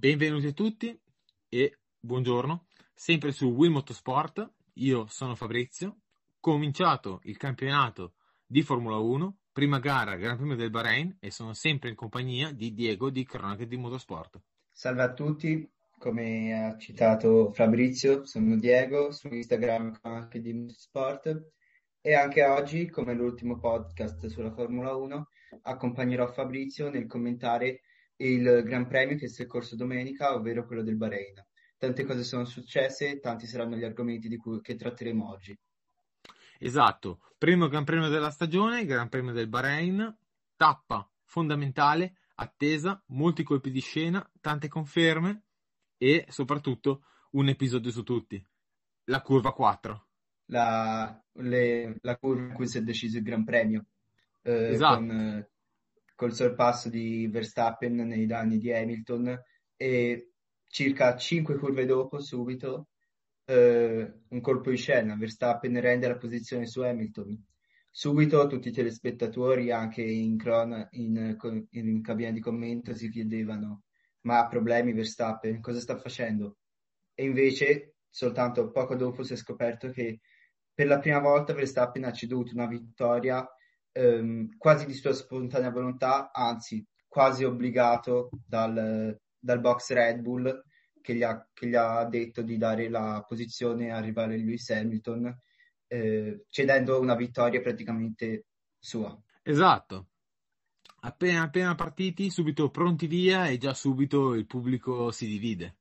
Benvenuti a tutti e buongiorno, sempre su Will Motorsport. Io sono Fabrizio. Cominciato il campionato di Formula 1, prima gara Gran Premio del Bahrain e sono sempre in compagnia di Diego di Cronache di Motorsport. Salve a tutti, come ha citato Fabrizio, sono Diego, su Instagram Cronache di Motorsport e anche oggi, come l'ultimo podcast sulla Formula 1, accompagnerò Fabrizio nel commentare il Gran Premio che si è corso domenica, ovvero quello del Bahrain. Tante cose sono successe, tanti saranno gli argomenti di cui, che tratteremo oggi. Esatto, primo Gran Premio della stagione, Gran Premio del Bahrain, tappa fondamentale, attesa, molti colpi di scena, tante conferme e soprattutto un episodio su tutti, la curva 4. La, le, la curva in cui si è deciso il Gran Premio. Eh, esatto. Con, col sorpasso di Verstappen nei danni di Hamilton e circa 5 curve dopo, subito, eh, un colpo di scena, Verstappen rende la posizione su Hamilton. Subito tutti i telespettatori, anche in, cron- in, in cabina di commento, si chiedevano ma ha problemi Verstappen, cosa sta facendo? E invece, soltanto poco dopo si è scoperto che per la prima volta Verstappen ha ceduto una vittoria ehm, quasi di sua spontanea volontà, anzi quasi obbligato dal, dal box Red Bull che gli, ha, che gli, ha, detto di dare la posizione a rivale Lewis Hamilton, eh, cedendo una vittoria praticamente sua. Esatto. Appena, appena partiti, subito pronti via e già subito il pubblico si divide.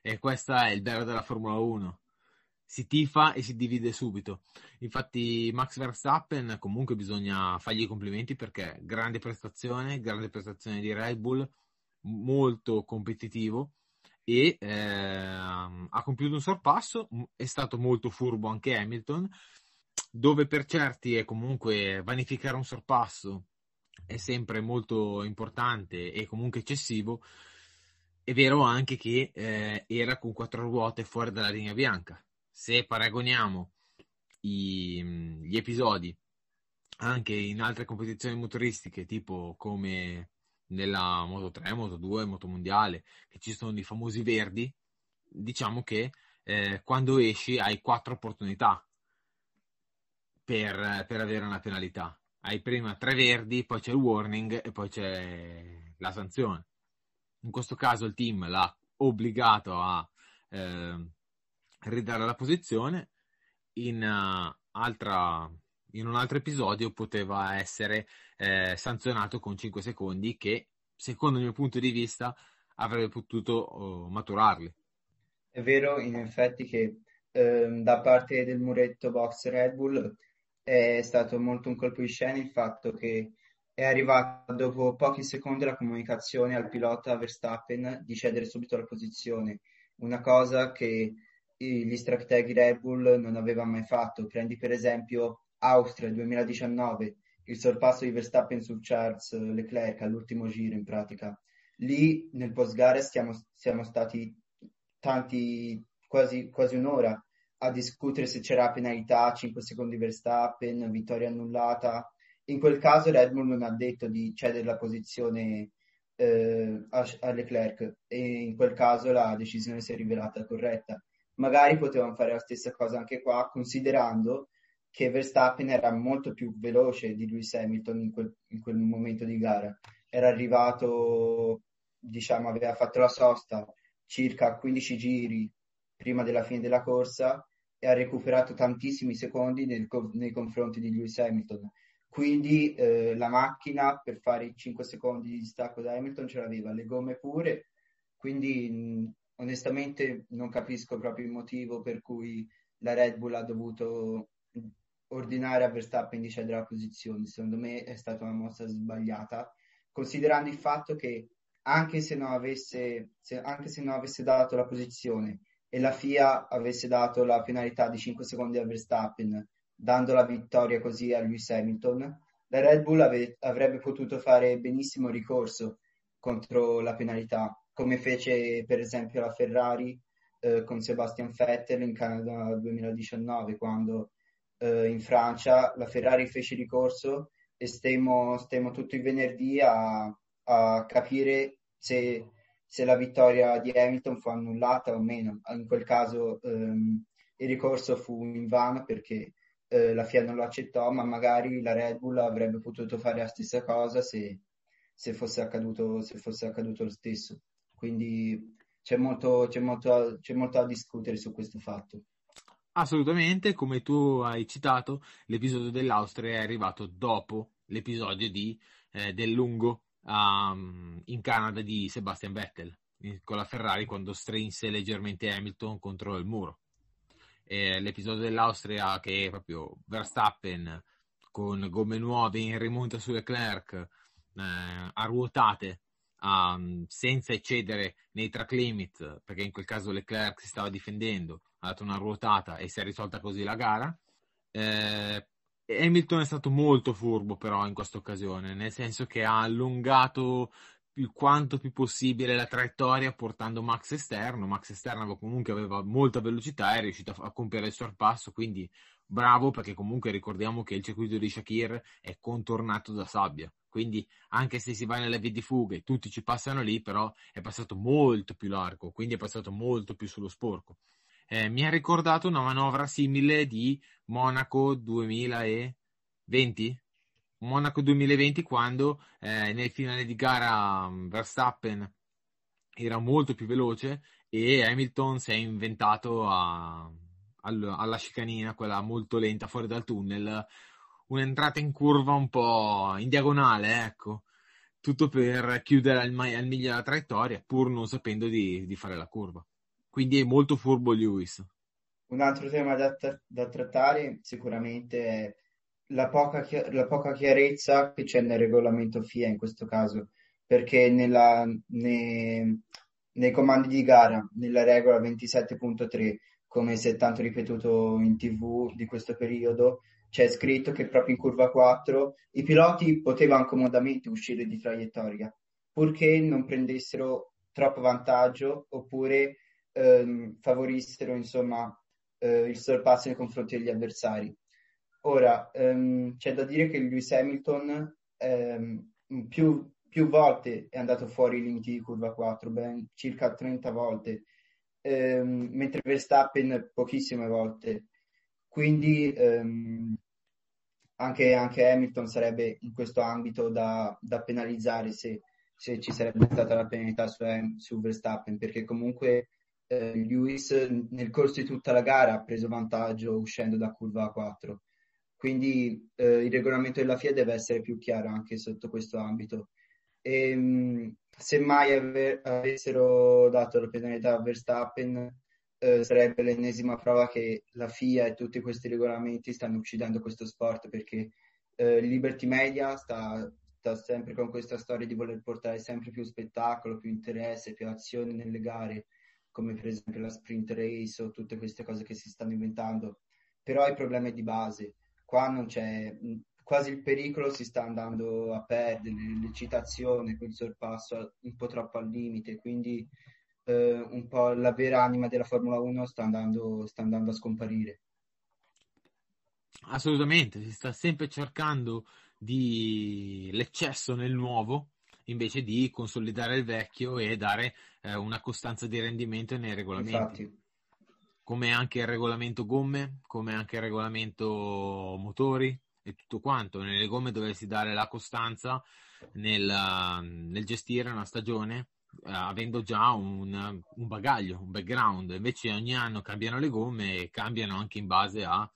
E questo è il bello della Formula 1 si tifa e si divide subito. Infatti Max Verstappen comunque bisogna fargli i complimenti perché grande prestazione, grande prestazione di Red Bull, molto competitivo e eh, ha compiuto un sorpasso, è stato molto furbo anche Hamilton, dove per certi è comunque vanificare un sorpasso è sempre molto importante e comunque eccessivo. È vero anche che eh, era con quattro ruote fuori dalla linea bianca, se paragoniamo i, gli episodi anche in altre competizioni motoristiche, tipo come nella Moto 3, Moto 2, Moto Mondiale, che ci sono i famosi verdi, diciamo che eh, quando esci hai quattro opportunità per, per, avere una penalità. Hai prima tre verdi, poi c'è il warning e poi c'è la sanzione. In questo caso il team l'ha obbligato a eh, ridare la posizione. In, uh, altra, in un altro episodio poteva essere eh, sanzionato con 5 secondi che, secondo il mio punto di vista, avrebbe potuto uh, maturarli. È vero, in effetti, che ehm, da parte del muretto box Red Bull è stato molto un colpo di scena il fatto che è arrivata dopo pochi secondi la comunicazione al pilota Verstappen di cedere subito la posizione, una cosa che gli strateghi Red Bull non aveva mai fatto. Prendi per esempio Austria 2019, il sorpasso di Verstappen su Charles Leclerc all'ultimo giro in pratica. Lì nel post gara siamo, siamo stati tanti, quasi, quasi un'ora a discutere se c'era penalità, 5 secondi Verstappen, vittoria annullata. In quel caso Red Bull non ha detto di cedere la posizione eh, a, a Leclerc e in quel caso la decisione si è rivelata corretta magari potevano fare la stessa cosa anche qua, considerando che Verstappen era molto più veloce di Lewis Hamilton in quel, in quel momento di gara. Era arrivato, diciamo, aveva fatto la sosta circa 15 giri prima della fine della corsa e ha recuperato tantissimi secondi nel, nei confronti di Lewis Hamilton. Quindi eh, la macchina per fare i 5 secondi di distacco da Hamilton ce l'aveva, le gomme pure, quindi onestamente non capisco proprio il motivo per cui la Red Bull ha dovuto ordinare a Verstappen di cedere la posizione. Secondo me è stata una mossa sbagliata, considerando il fatto che anche se non avesse, se, anche se non avesse dato la posizione e la FIA avesse dato la penalità di 5 secondi a Verstappen, dando la vittoria così a Lewis Hamilton, la Red Bull ave, avrebbe potuto fare benissimo ricorso contro la penalità come fece per esempio la Ferrari eh, con Sebastian Vettel in Canada 2019, quando eh, in Francia la Ferrari fece ricorso e stemmo, stemmo tutto il venerdì a, a capire se, se la vittoria di Hamilton fu annullata o meno. In quel caso ehm, il ricorso fu in vano perché eh, la FIA non lo accettò, ma magari la Red Bull avrebbe potuto fare la stessa cosa se, se, fosse, accaduto, se fosse accaduto lo stesso. Quindi c'è molto, c'è, molto, c'è molto da discutere su questo fatto. Assolutamente, come tu hai citato, l'episodio dell'Austria è arrivato dopo l'episodio di, eh, del lungo um, in Canada di Sebastian Vettel con la Ferrari quando strinse leggermente Hamilton contro il muro. E l'episodio dell'Austria che è proprio Verstappen con gomme nuove in rimonta su Leclerc eh, a ruotate um, senza eccedere nei track limit perché in quel caso Leclerc si stava difendendo ha dato una ruotata e si è risolta così la gara eh, Hamilton è stato molto furbo però in questa occasione, nel senso che ha allungato il quanto più possibile la traiettoria portando Max esterno. Max esterno comunque aveva molta velocità e è riuscito a, compiere il sorpasso, quindi bravo perché comunque ricordiamo che il circuito di Shakir è contornato da sabbia. Quindi anche se si va nelle vie di fuga e tutti ci passano lì, però è passato molto più largo, quindi è passato molto più sullo sporco eh, mi ha ricordato una manovra simile di Monaco 2020. Monaco 2020 quando eh, nel finale di gara mm, Verstappen era molto più veloce e Hamilton si è inventato a, alla chicanina, quella molto lenta fuori dal tunnel, un'entrata in curva un po' in diagonale, ecco, tutto per chiudere al, al meglio la traiettoria pur non sapendo di, di fare la curva. Quindi è molto furbo Lewis. Un altro tema da, da trattare sicuramente è la poca, la poca, chiarezza che c'è nel regolamento FIA in questo caso, perché nella, nei, nei comandi di gara, nella regola 27.3, come si è tanto ripetuto in tv di questo periodo, c'è scritto che proprio in curva 4 i piloti potevano comodamente uscire di traiettoria, purché non prendessero troppo vantaggio oppure ehm, favorissero insomma, eh, il sorpasso nei confronti degli avversari. Ora, ehm, c'è da dire che Lewis Hamilton ehm, più, più, volte è andato fuori i limiti di curva 4, ben circa 30 volte, ehm, mentre Verstappen pochissime volte. Quindi ehm, anche, anche, Hamilton sarebbe in questo ambito da, da penalizzare se, se, ci sarebbe stata la penalità su, su Verstappen, perché comunque eh, Lewis nel corso di tutta la gara ha preso vantaggio uscendo da curva 4. Quindi eh, il regolamento della FIA deve essere più chiaro anche sotto questo ambito. E, mh, se mai ave- avessero dato la penalità a Verstappen, eh, sarebbe l'ennesima prova che la FIA e tutti questi regolamenti stanno uccidendo questo sport perché eh, Liberty Media sta, sta sempre con questa storia di voler portare sempre più spettacolo, più interesse, più azione nelle gare come per esempio la sprint race o tutte queste cose che si stanno inventando, però i problemi di base, qua non c'è, quasi il pericolo si sta andando a perdere, l'eccitazione, quel sorpasso un po' troppo al limite, quindi eh, un po' la vera anima della Formula 1 sta andando, sta andando a scomparire. Assolutamente, si sta sempre cercando di l'eccesso nel nuovo invece di consolidare il vecchio e dare eh, una costanza di rendimento nei regolamenti. Infatti. Come anche il regolamento gomme, come anche il regolamento motori e tutto quanto. Nelle gomme dovresti dare la costanza nel, nel gestire una stagione avendo già un, un, bagaglio, un background. Invece ogni anno cambiano le gomme e cambiano anche in base a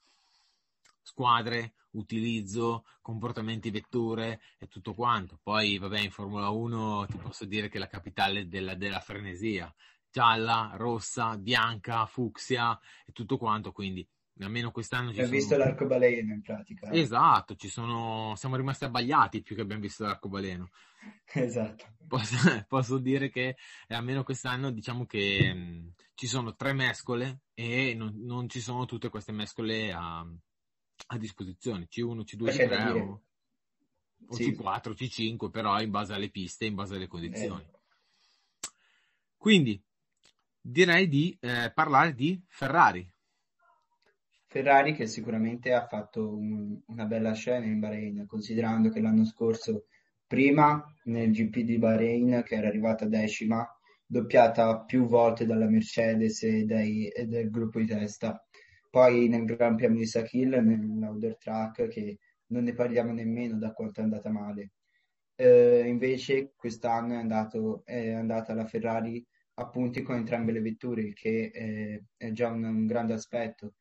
squadre, utilizzo, comportamenti vetture e tutto quanto. Poi, vabbè, in Formula 1 ti posso dire che la capitale della, della frenesia, gialla, rossa, bianca, fucsia e tutto quanto, quindi almeno quest'anno ci Abbiamo sono... visto l'arcobaleno in pratica. Esatto, ci sono... siamo rimasti abbagliati più che abbiamo visto l'arcobaleno. Esatto. Posso, posso dire che eh, almeno quest'anno diciamo che mh, mm, ci sono tre mescole e non, non, ci sono tutte queste mescole a, a disposizione, C1, C2, C3 o, o sì. C4, C5, però in base alle piste, in base alle condizioni. Eh. Quindi direi di eh, parlare di Ferrari. Ferrari che sicuramente ha fatto un, una bella scena in Bahrain, considerando che l'anno scorso, prima nel GP di Bahrain, che era arrivata decima, doppiata più volte dalla Mercedes e, dai, e del gruppo di testa. Poi nel Gran Premio di Sakil, nell'Outer Track, che non ne parliamo nemmeno da quanto è andata male. Eh, invece quest'anno è, andato, è andata la Ferrari a punti con entrambe le vetture, che è, è già un, un, grande aspetto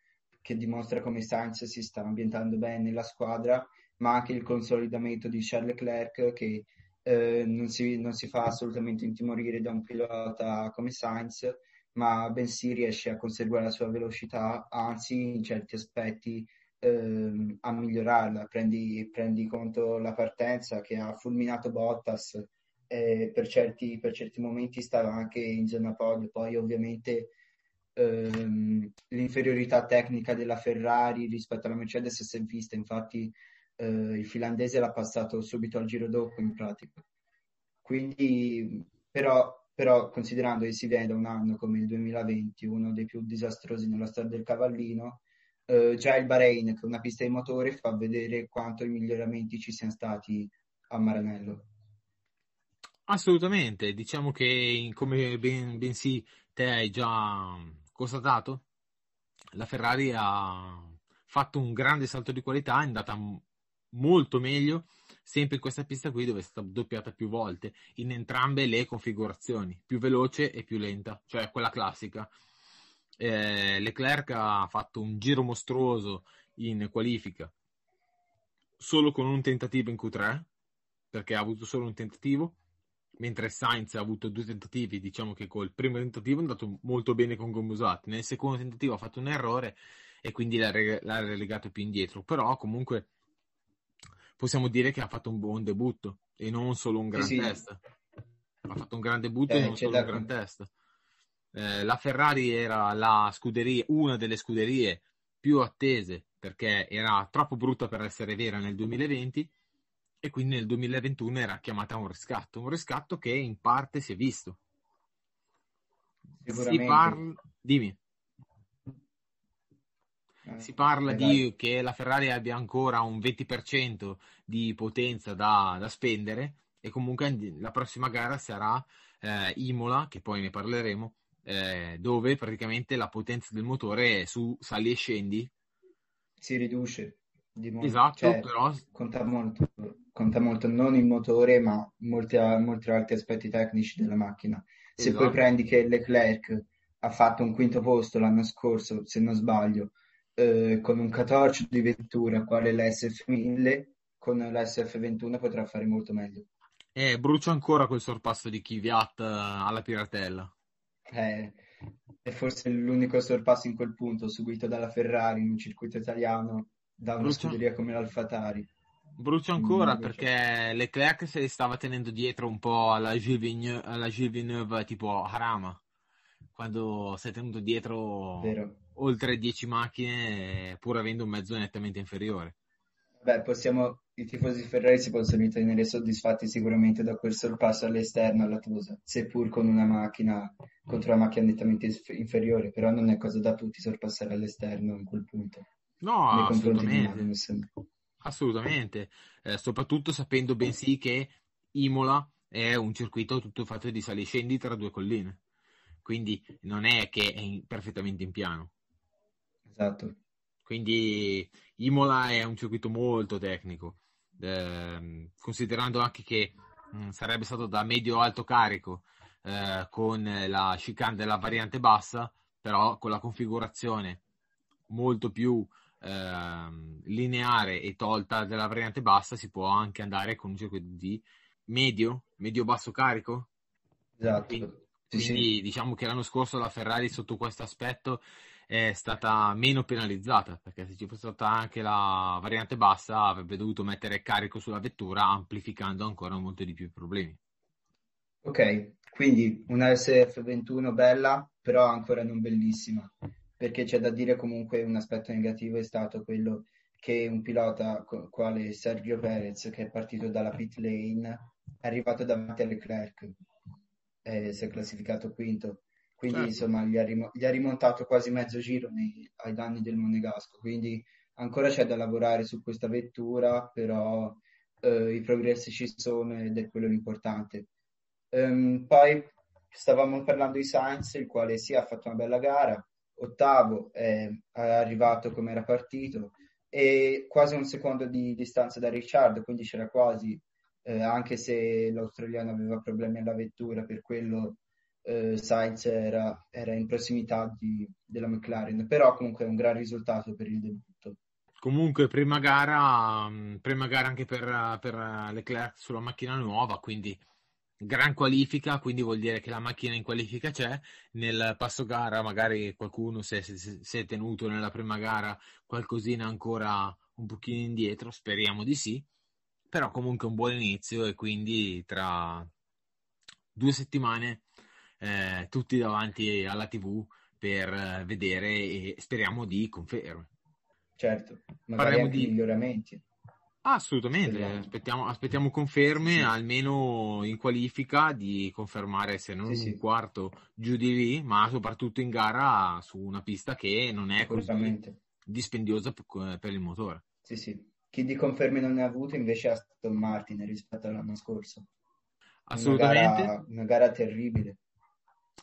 che dimostra come Sainz si sta ambientando bene nella squadra, ma anche il consolidamento di Charles Leclerc che eh, non, si, non, si, fa assolutamente intimorire da un pilota come Sainz, ma bensì riesce a conservare la sua velocità, anzi in certi aspetti eh, a migliorarla. Prendi, prendi, conto la partenza che ha fulminato Bottas e per certi, per certi momenti stava anche in zona podio, poi ovviamente ehm, l'inferiorità tecnica della Ferrari rispetto alla Mercedes si è vista, infatti eh, il finlandese l'ha passato subito al giro dopo in pratica. Quindi, però, però considerando che si viene da un anno come il 2020, uno dei più disastrosi nella storia del cavallino, eh, già il Bahrain, che è una pista di motore, fa vedere quanto i miglioramenti ci siano stati a Maranello. Assolutamente, diciamo che come ben, bensì te hai già constatato, la Ferrari ha fatto un grande salto di qualità, è andata molto meglio sempre in questa pista qui dove è stata doppiata più volte in entrambe le configurazioni, più veloce e più lenta, cioè quella classica. Eh, Leclerc ha fatto un giro mostruoso in qualifica solo con un tentativo in Q3 perché ha avuto solo un tentativo mentre Sainz ha avuto due tentativi diciamo che col primo tentativo è andato molto bene con gomme usate nel secondo tentativo ha fatto un errore e quindi l'ha, l'ha relegato più indietro però comunque possiamo dire che ha fatto un buon debutto e non solo un gran sì, test. Ha fatto un gran debutto eh, e non solo un gran test. Eh, la Ferrari era la scuderia, una delle scuderie più attese perché era troppo brutta per essere vera nel 2020 e quindi nel 2021 era chiamata un riscatto, un riscatto che in parte si è visto. Si parla... Dimmi. Eh, si parla eh, di che la Ferrari abbia ancora un 20% di potenza da, da spendere e comunque la prossima gara sarà eh, Imola, che poi ne parleremo, eh, dove praticamente la potenza del motore è su sali e scendi. Si riduce. Di molto. Esatto, cioè, però... Conta molto, conta molto non il motore, ma molti, molti altri aspetti tecnici della macchina. Se esatto. poi prendi che Leclerc ha fatto un quinto posto l'anno scorso, se non sbaglio, eh, con un catorcio di vettura quale l'SF1000, con l'SF21 potrà fare molto meglio. Eh, brucia ancora quel sorpasso di Kvyat eh, alla Piratella. Eh, è forse l'unico sorpasso in quel punto subito dalla Ferrari in un circuito italiano da una brucia... scuderia come l'Alfatari. Brucia ancora mm, perché Leclerc se li stava tenendo dietro un po' alla Gilles alla Gilles Villeneuve tipo Harama, quando si è tenuto dietro Vero oltre 10 macchine pur avendo un mezzo nettamente inferiore. Beh, possiamo, i tifosi Ferrari si possono ritenere soddisfatti sicuramente da quel sorpasso all'esterno alla Tosa, seppur con una macchina contro una macchina nettamente inferiore, però non è cosa da tutti sorpassare all'esterno in quel punto. No, assolutamente. Assolutamente, eh, soprattutto sapendo bensì che Imola è un circuito tutto fatto di sali e scendi tra due colline, quindi non è che è perfettamente in piano. Esatto. Quindi Imola è un circuito molto tecnico, eh, considerando anche che mh, mm, sarebbe stato da medio-alto carico eh, con la chicane della variante bassa, però con la configurazione molto più eh, lineare e tolta della variante bassa si può anche andare con un circuito di medio, medio-basso carico. Esatto. Quindi, sì, quindi sì. diciamo che l'anno scorso la Ferrari sotto questo aspetto è stata meno penalizzata perché se ci fosse stata anche la variante bassa avrebbe dovuto mettere carico sulla vettura amplificando ancora molto di più i problemi. Ok, quindi una SF21 bella però ancora non bellissima perché c'è da dire comunque un aspetto negativo è stato quello che un pilota quale Sergio Perez che è partito dalla pit lane è arrivato davanti a Leclerc e si è classificato quinto quindi certo. insomma gli ha, rim- gli ha, rimontato quasi mezzo giro nei- ai danni del Monegasco, quindi ancora c'è da lavorare su questa vettura, però eh, i progressi ci sono ed è quello l'importante. Um, poi stavamo parlando di Sainz, il quale sì ha fatto una bella gara, ottavo, è arrivato come era partito e quasi un secondo di distanza da Ricciardo, quindi c'era quasi, eh, anche se l'australiano aveva problemi alla vettura, per quello eh, Sainz era, era, in prossimità di, della McLaren, però comunque è un gran risultato per il debutto. Comunque, prima gara, mm, prima gara anche per, per Leclerc sulla macchina nuova, quindi gran qualifica, quindi vuol dire che la macchina in qualifica c'è. Nel passo gara, magari qualcuno si è, si è tenuto nella prima gara qualcosina ancora un pochino indietro, speriamo di sì. Però comunque un buon inizio e quindi tra due settimane eh, tutti davanti alla TV per vedere e speriamo di conferme. Certo, magari Parliamo di miglioramenti. Assolutamente, aspettiamo, aspettiamo conferme sì. almeno in qualifica di confermare se non sì, un sì. quarto giù di lì, ma soprattutto in gara su una pista che non è così dispendiosa per il motore. Sì, sì. Chi di conferme non ne ha avuto invece è Aston Martin rispetto all'anno scorso. Assolutamente. Una gara, una gara terribile.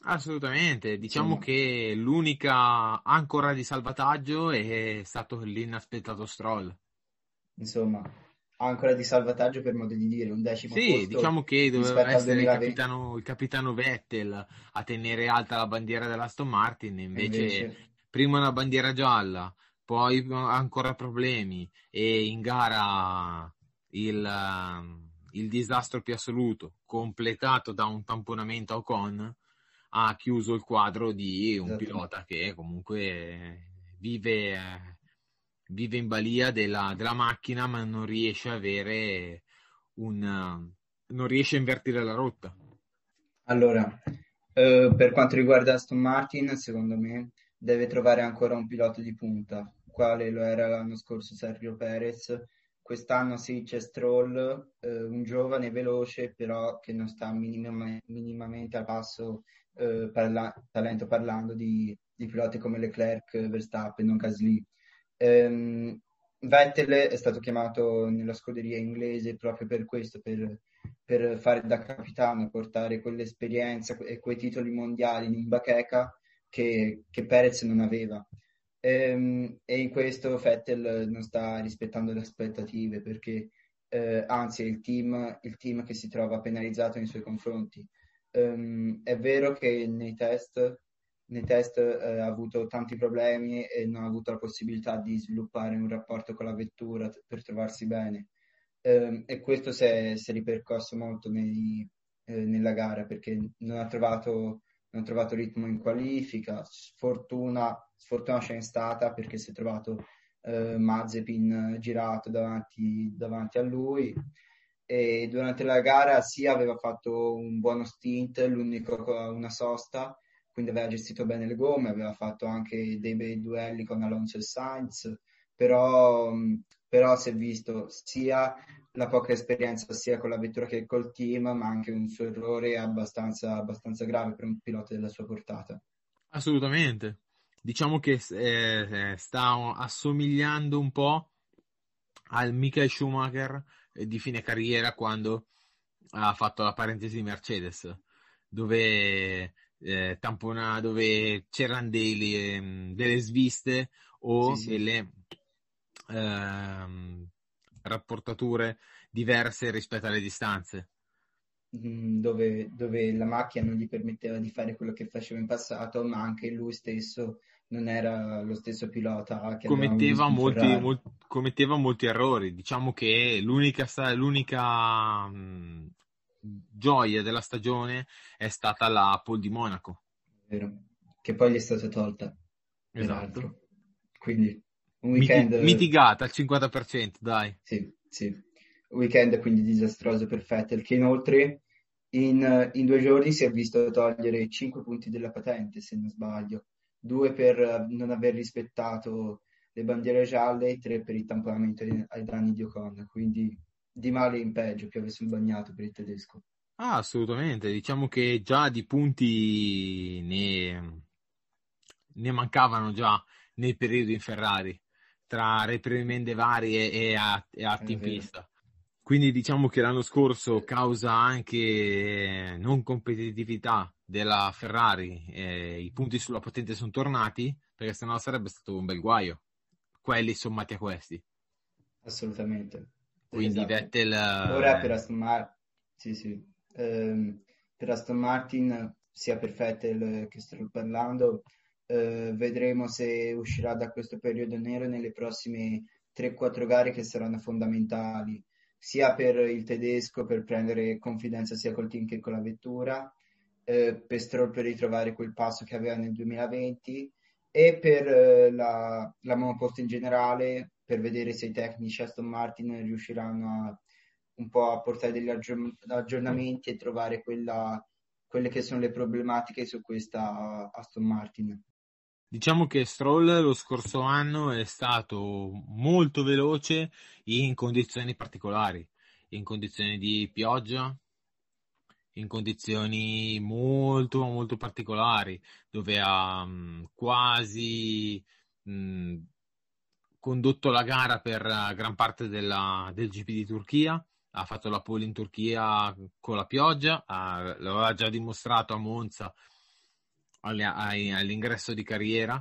Assolutamente, diciamo che l'unica ancora di salvataggio è stato l'inaspettato Stroll insomma, ancora di salvataggio per modo di dire, un decimo sì, diciamo che doveva essere il capitano, il capitano, Vettel a tenere alta la bandiera dell'Aston Martin, invece, invece, prima una bandiera gialla, poi ancora problemi e in gara il, il disastro più assoluto, completato da un tamponamento a Ocon, ha chiuso il quadro di un esatto. pilota che comunque vive vive in balia della, della macchina ma non riesce a avere un non riesce a invertire la rotta. Allora, eh, per quanto riguarda Aston Martin, secondo me deve trovare ancora un pilota di punta, quale lo era l'anno scorso Sergio Perez. Quest'anno sì c'è Stroll, eh, un giovane veloce, però che non sta minima, minimamente a passo eh, parla, talento parlando di, di piloti come Leclerc, Verstappen o Gasly. Ehm, Vettel è stato chiamato nella scuderia inglese proprio per questo, per, per fare da capitano, portare quell'esperienza e quei titoli mondiali in bacheca che, che Perez non aveva. Ehm, e in questo Vettel non sta rispettando le aspettative perché eh, anzi è il team, il team che si trova penalizzato nei suoi confronti. Um, è vero che nei test nei test eh, ha avuto tanti problemi e non ha avuto la possibilità di sviluppare un rapporto con la vettura per trovarsi bene. Eh, e questo si è, si è ripercosso molto nei, eh, nella gara perché non ha, trovato, non ha trovato ritmo in qualifica. Sfortuna, sfortuna c'è stata perché si è trovato eh, Mazepin girato davanti, davanti a lui e durante la gara sì aveva fatto un buono stint, l'unico una sosta, quindi aveva gestito bene le gomme, aveva fatto anche dei bei duelli con Alonso e Sainz, però, però si è visto sia la poca esperienza sia con la vettura che col team, ma anche un suo errore abbastanza, abbastanza grave per un pilota della sua portata. Assolutamente. Diciamo che eh, sta assomigliando un po' al Michael Schumacher di fine carriera quando ha fatto la parentesi di Mercedes, dove eh, tampona dove c'erano dei, ehm, delle sviste o sì, sì. delle ehm, rapportature diverse rispetto alle distanze. Mm, dove, dove, la macchina non gli permetteva di fare quello che faceva in passato, ma anche lui stesso non era lo stesso pilota che commetteva molti, mol, commetteva molti errori. Diciamo che l'unica, l'unica mh, mm, gioia della stagione è stata la pole di Monaco. Vero, che poi gli è stata tolta. Esatto. Quindi un weekend... mitigata al 50%, dai. Sì, sì. Un weekend quindi disastroso per Vettel, che inoltre in, in, due giorni si è visto togliere 5 punti della patente, se non sbaglio. Due per non aver rispettato le bandiere gialle e tre per il tamponamento ai danni di Ocon. Quindi di male in peggio piove sul bagnato per il tedesco. Ah, assolutamente. Diciamo che già di punti ne, ne mancavano già nei periodi in Ferrari, tra reprimende varie e, a, e atti in pista. Quindi diciamo che l'anno scorso, causa anche non competitività della Ferrari, eh, i punti sulla patente sono tornati, perché sennò sarebbe stato un bel guaio, quelli sommati a questi. Assolutamente. Quindi esatto. Vettel... Ora per Aston Martin, sì, sì. Um, per Aston Martin, sia per Vettel che sto parlando, uh, vedremo se uscirà da questo periodo nero nelle prossime 3-4 gare che saranno fondamentali, sia per il tedesco per prendere confidenza sia col team che con la vettura, eh, per Stroll per ritrovare quel passo che aveva nel 2020 e per eh, la, la monoposto in generale per vedere se i tecnici Aston Martin riusciranno a un po' a portare degli aggiornamenti e trovare quella, quelle che sono le problematiche su questa Aston Martin. Diciamo che Stroll lo scorso anno è stato molto veloce in condizioni particolari, in condizioni di pioggia, in condizioni molto molto particolari, dove ha mh, quasi mh, condotto la gara per gran parte della, del GP di Turchia, ha fatto la pole in Turchia con la pioggia, ha, l'aveva già dimostrato a Monza all'ingresso di carriera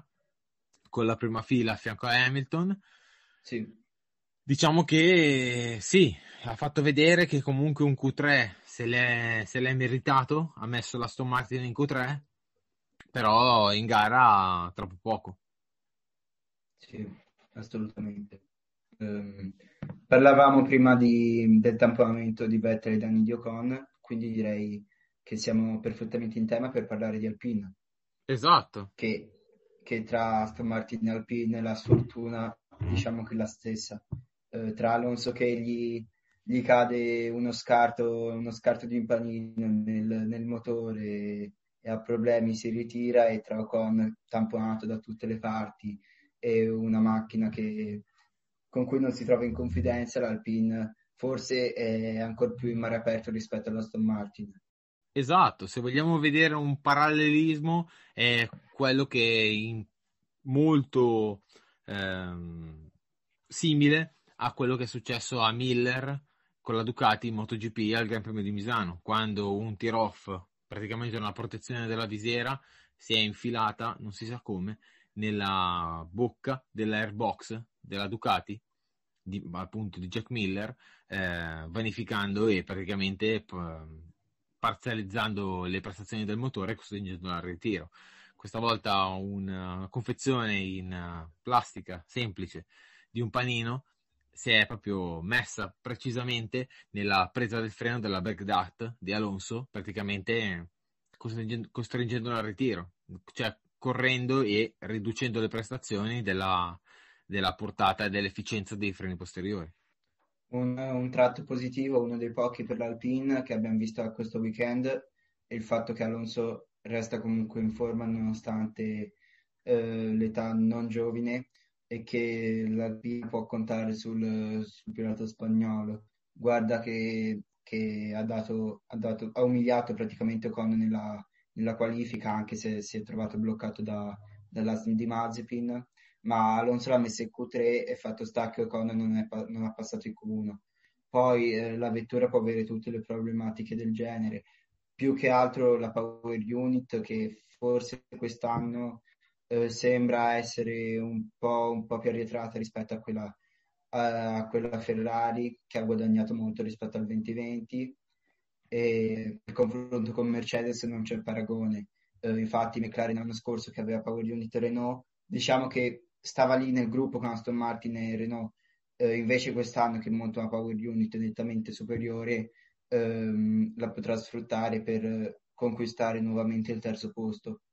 con la prima fila a fianco a Hamilton. Sì. Diciamo che sì, ha fatto vedere che comunque un Q3 se l'è, se l'è meritato, ha messo la Stone Martin in Q3, però in gara troppo poco. Sì, assolutamente. Um, parlavamo prima di, del tamponamento di Vettel e Danny di Ocon, quindi direi che siamo perfettamente in tema per parlare di Alpine. Esatto. Che, che tra Aston Martin e Alpine la sfortuna diciamo che è la stessa. Uh, tra Alonso che gli, gli cade uno scarto, uno scarto di un panino nel, nel motore e ha problemi, si ritira e tra Ocon tamponato da tutte le parti e una macchina che, con cui non si trova in confidenza, l'Alpine forse è ancora più in mare aperto rispetto all'Aston Martin. Esatto, se vogliamo vedere un parallelismo è quello che è in molto ehm, simile a quello che è successo a Miller con la Ducati in MotoGP al Gran Premio di Misano, quando un tir-off, praticamente una protezione della visiera, si è infilata, non si sa come, nella bocca dell'airbox della Ducati, di, appunto di Jack Miller, eh, vanificando e praticamente parzializzando le prestazioni del motore costringendo al ritiro. Questa volta una confezione in plastica semplice di un panino si è proprio messa precisamente nella presa del freno della backdart di Alonso, praticamente costringendo, al ritiro, cioè correndo e riducendo le prestazioni della, della portata e dell'efficienza dei freni posteriori. Un, un, tratto positivo, uno dei pochi per l'Alpine che abbiamo visto questo weekend, è il fatto che Alonso resta comunque in forma nonostante eh, l'età non giovane e che l'Alpine può contare sul, sul pilota spagnolo. Guarda che, che ha, dato, ha, dato, ha, umiliato praticamente Ocon nella, nella, qualifica, anche se si è trovato bloccato da, dall'Aston di Mazepin, ma Alonso l'ha messo in Q3 e fatto stacco Ocon non, è, non ha passato in Q1. Poi eh, la vettura può avere tutte le problematiche del genere, più che altro la power unit che forse quest'anno eh, sembra essere un po', un po', più arretrata rispetto a quella, a quella Ferrari che ha guadagnato molto rispetto al 2020 e il confronto con Mercedes non c'è paragone. Eh, infatti McLaren l'anno scorso che aveva Power Unit Renault, diciamo che stava lì nel gruppo con Aston Martin e Renault, eh, invece quest'anno che monta una Power Unit nettamente superiore ehm, la potrà sfruttare per conquistare nuovamente il terzo posto.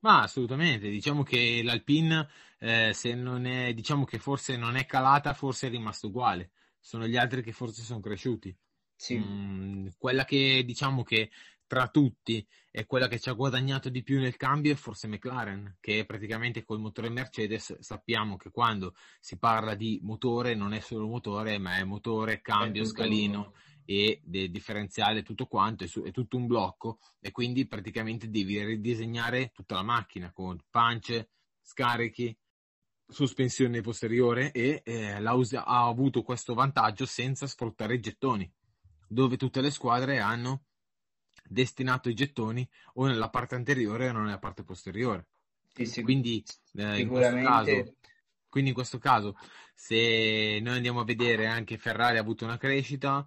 Ma assolutamente, diciamo che l'Alpine, eh, se non è, diciamo che forse non è calata, forse è rimasto uguale. Sono gli altri che forse sono cresciuti. Sì. Mm, quella che diciamo che tra tutti è quella che ci ha guadagnato di più nel cambio è forse McLaren, che praticamente col motore Mercedes sappiamo che quando si parla di motore non è solo motore, ma è motore, cambio, è scalino e differenziale, tutto quanto, è, su, è, tutto un blocco e quindi praticamente devi ridisegnare tutta la macchina con pance, scarichi, sospensione posteriore e eh, ha avuto questo vantaggio senza sfruttare i gettoni, dove tutte le squadre hanno destinato ai gettoni o nella parte anteriore o nella parte posteriore. Sì, sì, Quindi, eh, in questo caso, quindi in questo caso, se noi andiamo a vedere anche Ferrari ha avuto una crescita,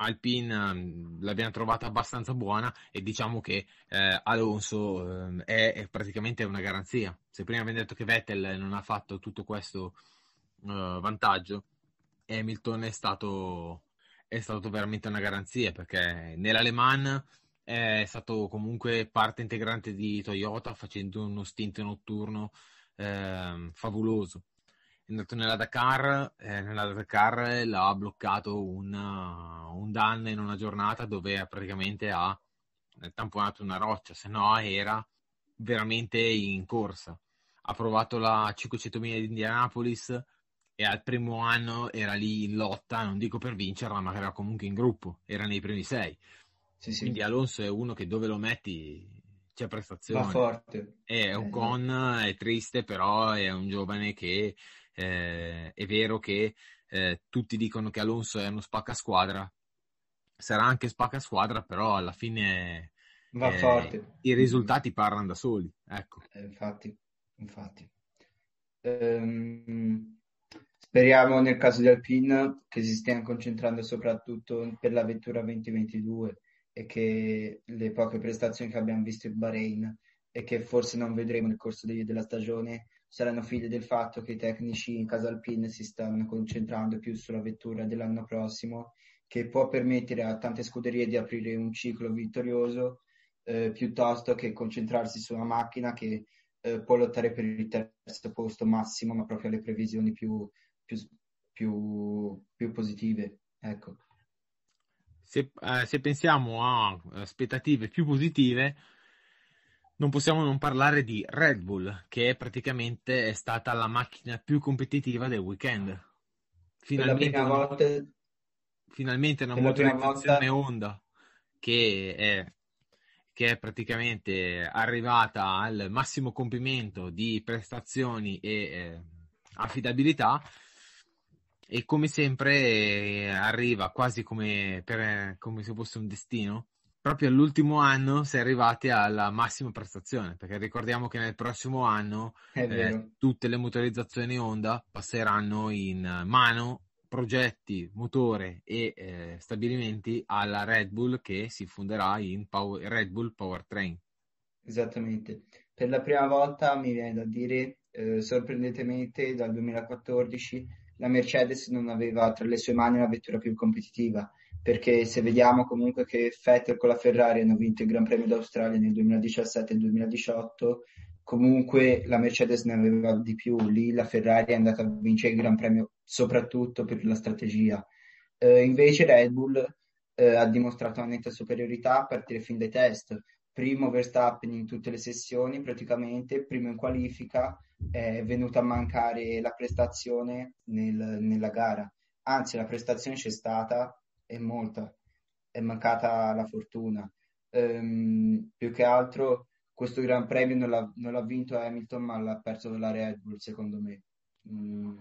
Alpine mm, l'abbiamo trovata abbastanza buona e diciamo che eh, Alonso eh, è, è, praticamente una garanzia. Se prima abbiamo detto che Vettel non ha fatto tutto questo uh, vantaggio, Hamilton è stato, è stato veramente una garanzia perché nell'Aleman è stato comunque parte integrante di Toyota facendo uno stint notturno eh, favoloso. È andato nella Dakar, eh, nella Dakar l'ha bloccato una, un danno in una giornata dove praticamente ha tamponato una roccia, se no era veramente in corsa. Ha provato la 500.000 di Indianapolis e al primo anno era lì in lotta, non dico per vincerla, ma era comunque in gruppo, era nei primi sei. Sì, sì. Quindi Alonso è uno che dove lo metti c'è prestazione. Va forte. È un eh, con, è triste, però è un giovane che eh, è vero che eh, tutti dicono che Alonso è uno spacca squadra. Sarà anche spacca squadra, però alla fine va eh, forte. I risultati parlano da soli. Ecco. Eh, infatti, infatti. Um, speriamo nel caso di Alpine che si stiano concentrando soprattutto per la vettura 2022 e che le poche prestazioni che abbiamo visto in Bahrain e che forse non vedremo nel corso de- della stagione saranno figlie del fatto che i tecnici in casa Alpine si stanno concentrando più sulla vettura dell'anno prossimo che può permettere a tante scuderie di aprire un ciclo vittorioso eh, piuttosto che concentrarsi su una macchina che eh, può lottare per il terzo posto massimo ma proprio alle previsioni più, più, più, più positive. Ecco se, eh, se pensiamo a aspettative più positive, non possiamo non parlare di Red Bull, che praticamente è stata la macchina più competitiva del weekend. Finalmente, una, volta... finalmente una motorizzazione volta... Honda che è, che è praticamente arrivata al massimo compimento di prestazioni e eh, affidabilità e come sempre eh, arriva quasi come, per, come se fosse un destino. Proprio all'ultimo anno si è arrivati alla massima prestazione, perché ricordiamo che nel prossimo anno eh, tutte le motorizzazioni Honda passeranno in mano progetti, motore e eh, stabilimenti alla Red Bull che si fonderà in Power, Red Bull Powertrain. Esattamente. Per la prima volta mi viene da dire, eh, sorprendentemente dal 2014 la Mercedes non aveva tra le sue mani una vettura più competitiva, perché se vediamo comunque che Vettel con la Ferrari hanno vinto il Gran Premio d'Australia nel 2017 e 2018, comunque la Mercedes ne aveva di più, lì la Ferrari è andata a vincere il Gran Premio soprattutto per la strategia. Eh, invece Red Bull eh, ha dimostrato una netta superiorità a partire fin dai test, primo Verstappen in tutte le sessioni praticamente, primo in qualifica, è venuta a mancare la prestazione nel, nella gara. Anzi, la prestazione c'è stata, è molta, è mancata la fortuna. Um, più che altro questo Gran Premio non l'ha, non l'ha, vinto Hamilton, ma l'ha perso la Red Bull, secondo me. Mm,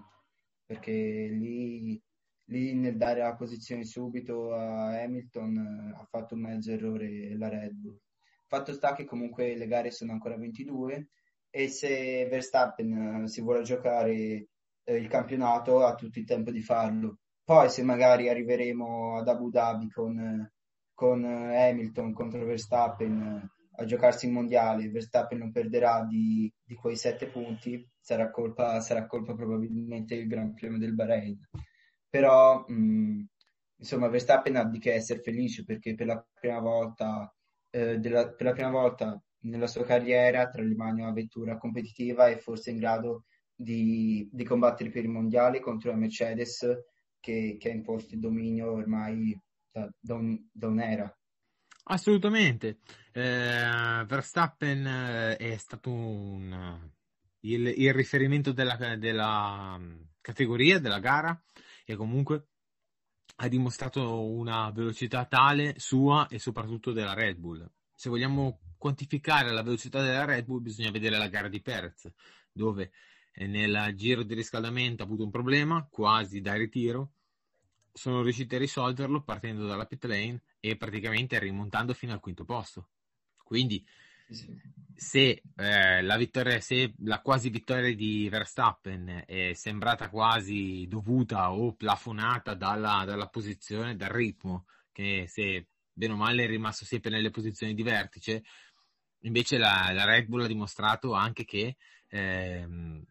perché lì, lì, nel dare la posizione subito a Hamilton ha fatto un mezzo errore la Red Bull. Fatto sta che comunque le gare sono ancora 22 e se Verstappen eh, si vuole giocare eh, il campionato ha tutto il tempo di farlo. Poi se magari arriveremo ad Abu Dhabi con, con Hamilton contro Verstappen eh, a giocarsi il mondiale, Verstappen non perderà di, di quei sette punti, sarà colpa, sarà colpa probabilmente il Gran Premio del Bahrain. Però mh, mm, insomma Verstappen ha di che essere felice perché per la prima volta eh, della, per la prima volta nella sua carriera tra le mani una vettura competitiva e forse in grado di, di combattere per i mondiali contro la Mercedes che, che ha imposto il dominio ormai da, da, un, da un'era. Assolutamente. Eh, Verstappen eh, è stato un, il, il, riferimento della, della mm, categoria, della gara e comunque ha dimostrato una velocità tale sua e soprattutto della Red Bull. Se vogliamo quantificare la velocità della Red Bull bisogna vedere la gara di Perez, dove eh, nel giro di riscaldamento ha avuto un problema, quasi da ritiro, sono riusciti a risolverlo partendo dalla pit lane e praticamente rimontando fino al quinto posto. Quindi se, eh, la vittoria, se la quasi vittoria di Verstappen è sembrata quasi dovuta o plafonata dalla, dalla posizione, dal ritmo, che se bene o male è rimasto sempre nelle posizioni di vertice, invece la, la Red Bull ha dimostrato anche che ehm,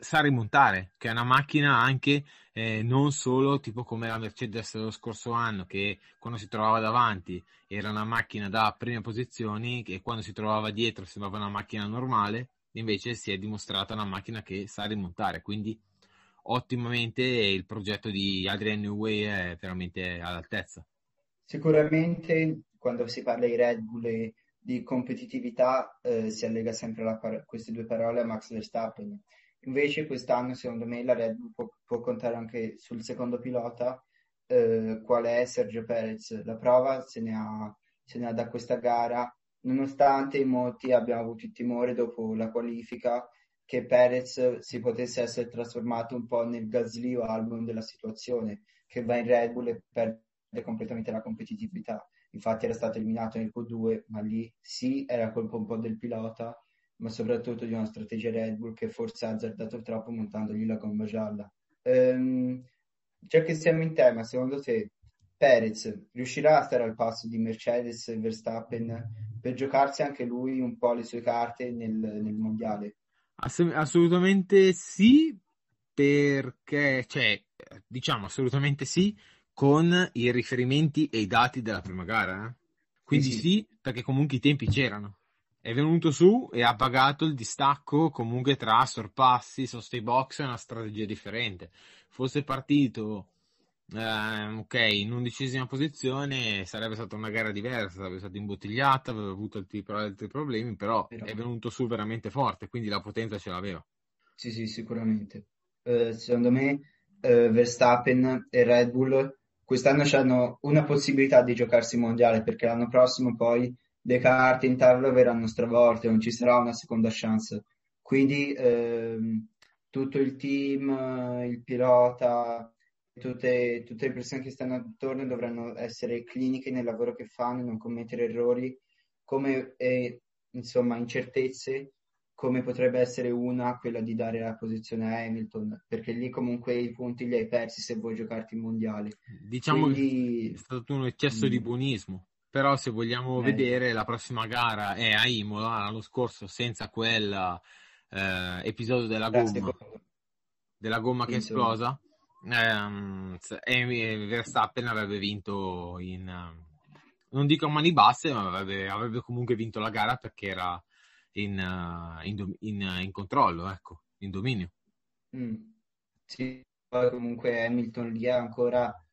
sa rimontare, che è una macchina anche eh, non solo tipo come la Mercedes dello scorso anno, che quando si trovava davanti era una macchina da prime posizioni e quando si trovava dietro sembrava una macchina normale, invece si è dimostrata una macchina che sa rimontare, quindi ottimamente il progetto di Adrian Newey è veramente all'altezza. Sicuramente quando si parla di Red Bull e di competitività eh, si allega sempre par- queste due parole a Max Verstappen Invece quest'anno secondo me la Red Bull può, può contare anche sul secondo pilota eh, qual è Sergio Perez. La prova se ne, ha, se ne ha da questa gara, nonostante in molti abbiamo avuto il timore dopo la qualifica che Perez si potesse essere trasformato un po' nel Gasly o Albon della situazione, che va in Red Bull e perde completamente la competitività. Infatti era stato eliminato nel Q2, ma lì sì era colpa un po' del pilota, ma soprattutto di una strategia Red Bull che forse ha azzardato troppo montandogli la gomma gialla. Ehm, già che siamo in tema, secondo te Perez riuscirà a stare al passo di Mercedes e Verstappen per giocarsi anche lui un po' le sue carte nel, nel mondiale? Ass- assolutamente sì, perché, cioè, diciamo assolutamente sì, con i riferimenti e i dati della prima gara. Eh? Quindi sì, sì. sì, perché comunque i tempi c'erano è venuto su e ha pagato il distacco comunque tra sorpassi, soste box e una strategia differente. Fosse partito eh, ok, in undicesima posizione sarebbe stata una gara diversa, sarebbe stata imbottigliata, aveva avuto altri, altri problemi, però, però, è venuto su veramente forte, quindi la potenza ce l'aveva. Sì, sì, sicuramente. Uh, secondo me uh, Verstappen e Red Bull quest'anno hanno una possibilità di giocarsi mondiale perché l'anno prossimo poi le carte in tavola verranno stravolte, non ci sarà una seconda chance. Quindi ehm, tutto il team, il pilota, tutte, tutte, le persone che stanno attorno dovranno essere cliniche nel lavoro che fanno, non commettere errori, come e, insomma incertezze, come potrebbe essere una quella di dare la posizione a Hamilton, perché lì comunque i punti li hai persi se vuoi giocarti il mondiale. Diciamo Quindi... che è stato un eccesso mm. di buonismo però se vogliamo eh. vedere la prossima gara è a Imola l'anno scorso senza quel eh, episodio della gomma. della gomma che è esplosa. ehm, e Verstappen avrebbe vinto in non dico a mani basse ma avrebbe, avrebbe comunque vinto la gara perché era in, in, in, in controllo ecco in dominio. Mm. sì poi comunque Hamilton lì è ancora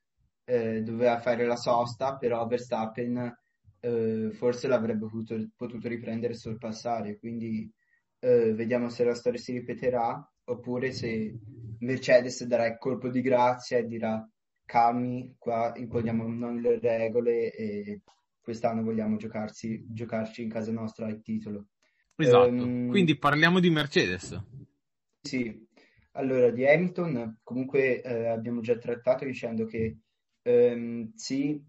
eh, doveva fare la sosta, però Verstappen eh, forse l'avrebbe potuto, potuto, riprendere e sorpassare, quindi eh, vediamo se la storia si ripeterà oppure se Mercedes darà il colpo di grazia e dirà calmi, qua imponiamo noi le regole e quest'anno vogliamo giocarsi, giocarci in casa nostra il titolo. Esatto, um, quindi parliamo di Mercedes. Sì, allora di Hamilton comunque eh, abbiamo già trattato dicendo che ehm, sì,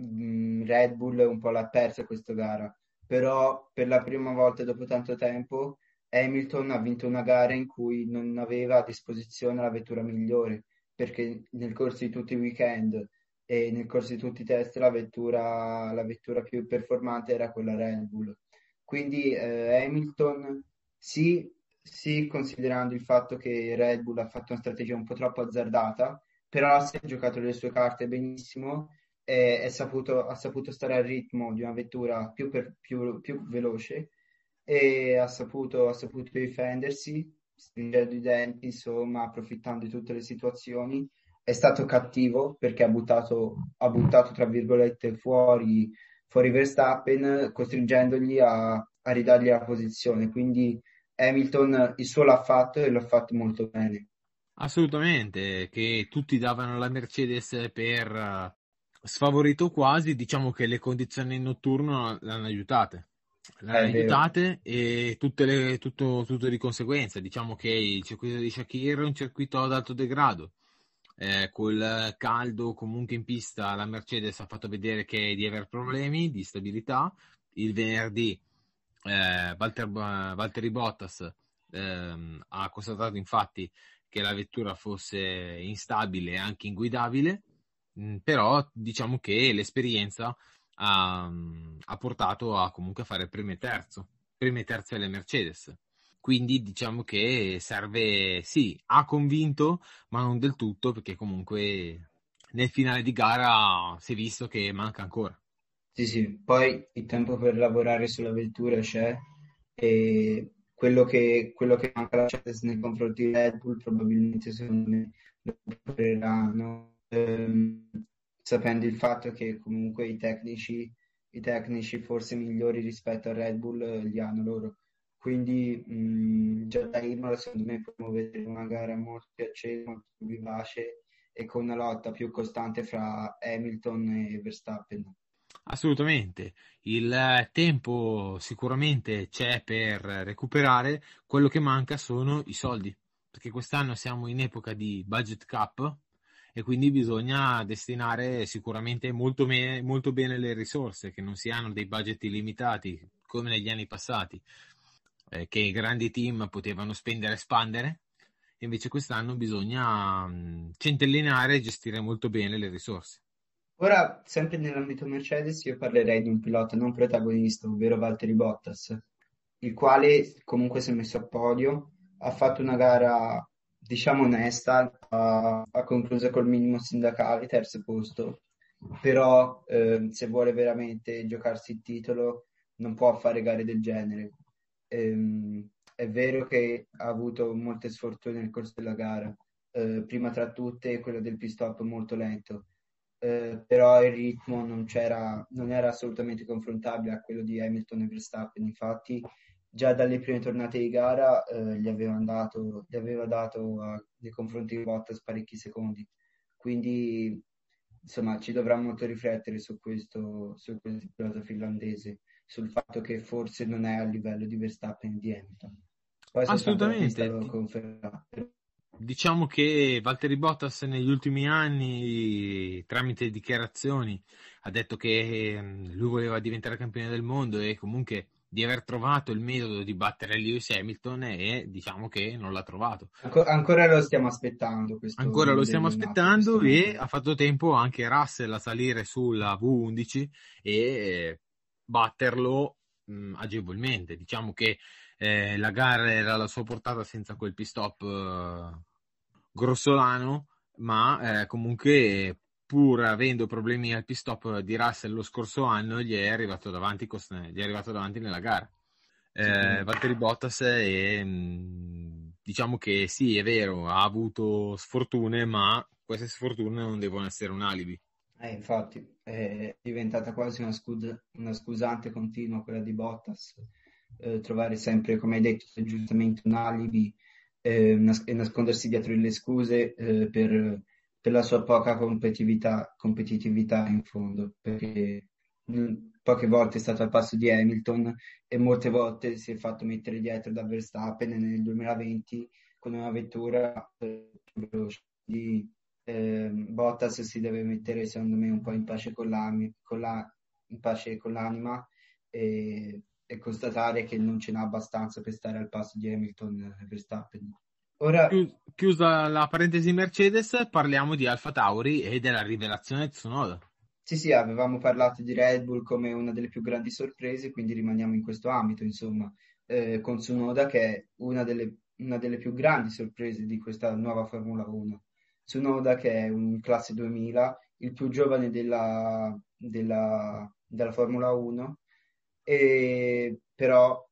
mm, Red Bull un po' l'ha persa questa gara, però per la prima volta dopo tanto tempo Hamilton ha vinto una gara in cui non aveva a disposizione la vettura migliore, perché nel corso di tutti i weekend e nel corso di tutti i test la vettura, la vettura più performante era quella Red Bull. Quindi eh, Hamilton sì, sì, considerando il fatto che Red Bull ha fatto una strategia un po' troppo azzardata, però si è giocato le sue carte benissimo e è saputo, ha saputo stare al ritmo di una vettura più, per, più, più veloce e ha saputo, ha saputo difendersi, stringendo i denti, insomma, approfittando di tutte le situazioni. È stato cattivo perché ha buttato, ha buttato tra virgolette, fuori, fuori Verstappen, costringendogli a, a ridargli la posizione. Quindi Hamilton il suo l'ha fatto e l'ha fatto molto bene. Assolutamente, che tutti davano la Mercedes per uh, sfavorito quasi, diciamo che le condizioni notturno l'hanno aiutate. L'hanno aiutate e tutte le, tutto, tutto di conseguenza. Diciamo che il circuito di Shakir è un circuito ad alto degrado. eh, col caldo comunque in pista la Mercedes ha fatto vedere che di avere problemi di stabilità. Il venerdì eh, Walter, Valtteri Bottas ehm, ha constatato infatti che la vettura fosse instabile e anche inguidabile, mm, però diciamo che l'esperienza ha, ha, portato a comunque fare primo e terzo, primo e terzo alle Mercedes. Quindi diciamo che serve, sì, ha convinto, ma non del tutto, perché comunque nel finale di gara si è visto che manca ancora. Sì, sì, poi il tempo per lavorare sulla vettura c'è e quello che, quello che manca la Mercedes nei confronti di Red Bull probabilmente secondo me lo recupereranno ehm, sapendo il fatto che comunque i tecnici, i tecnici forse migliori rispetto a Red Bull li hanno loro quindi mh, già da Imola secondo me possiamo vedere una gara molto più accesa, molto più vivace e con una lotta più costante fra Hamilton e Verstappen. Assolutamente, il tempo sicuramente c'è per recuperare, quello che manca sono i soldi, perché quest'anno siamo in epoca di budget cap e quindi bisogna destinare sicuramente molto, me- molto bene le risorse, che non si hanno dei budget illimitati come negli anni passati, eh, che i grandi team potevano spendere e espandere, invece quest'anno bisogna mh, centellinare e gestire molto bene le risorse. Ora, sempre nell'ambito Mercedes, io parlerei di un pilota non protagonista, ovvero Valtteri Bottas, il quale comunque si è messo a podio, ha fatto una gara, diciamo, onesta, ha, ha concluso col minimo sindacale, terzo posto, però eh, se vuole veramente giocarsi il titolo non può fare gare del genere. Ehm, è vero che ha avuto molte sfortune nel corso della gara, eh, prima tra tutte quella del pit stop molto lento eh, però il ritmo non, non, era assolutamente confrontabile a quello di Hamilton e Verstappen. Infatti, già dalle prime tornate di gara eh, gli, aveva dato, gli, aveva dato a, nei confronti di Bottas parecchi secondi. Quindi, insomma, ci dovrà molto riflettere su questo, su questo pilota finlandese, sul fatto che forse non è a livello di Verstappen e di Hamilton. Poi Assolutamente. Diciamo che Valtteri Bottas negli ultimi anni, tramite dichiarazioni, ha detto che ehm, lui voleva diventare campione del mondo e comunque di aver trovato il metodo di battere Lewis Hamilton e diciamo che non l'ha trovato. Ancora, ancora lo stiamo aspettando. ancora lo stiamo aspettando e ha fatto tempo anche Russell a salire sulla V11 e batterlo mh, agevolmente. Diciamo che eh, la gara era alla sua portata senza quel pit stop eh, grossolano, ma eh, comunque pur avendo problemi al pit stop di Russell lo scorso anno gli è arrivato davanti, gli è arrivato davanti nella gara. Eh, Valtteri Bottas è, mm, diciamo che sì, è vero, ha avuto sfortune, ma queste sfortune non devono essere un alibi. Eh, infatti è diventata quasi una, scud- una scusante continua quella di Bottas eh, trovare sempre, come hai detto, giustamente un alibi eh, e nascondersi dietro le scuse eh, per, per, la sua poca competitività, competitività in fondo, perché mh, poche volte è stato al passo di Hamilton e molte volte si è fatto mettere dietro da Verstappen nel 2020 con una vettura eh, di eh, Bottas si deve mettere secondo me un po' in pace con, con, la, in pace con l'anima e e constatare che non ce n'ha abbastanza per stare al passo di Hamilton e Verstappen. Ora... Chiusa la parentesi Mercedes, parliamo di Alfa Tauri e della rivelazione Tsunoda. Sì, sì, avevamo parlato di Red Bull come una delle più grandi sorprese, quindi rimaniamo in questo ambito, insomma, eh, con Tsunoda che è una delle, una delle, più grandi sorprese di questa nuova Formula 1. Tsunoda che è un classe 2000, il più giovane della, della, della Formula 1, e però,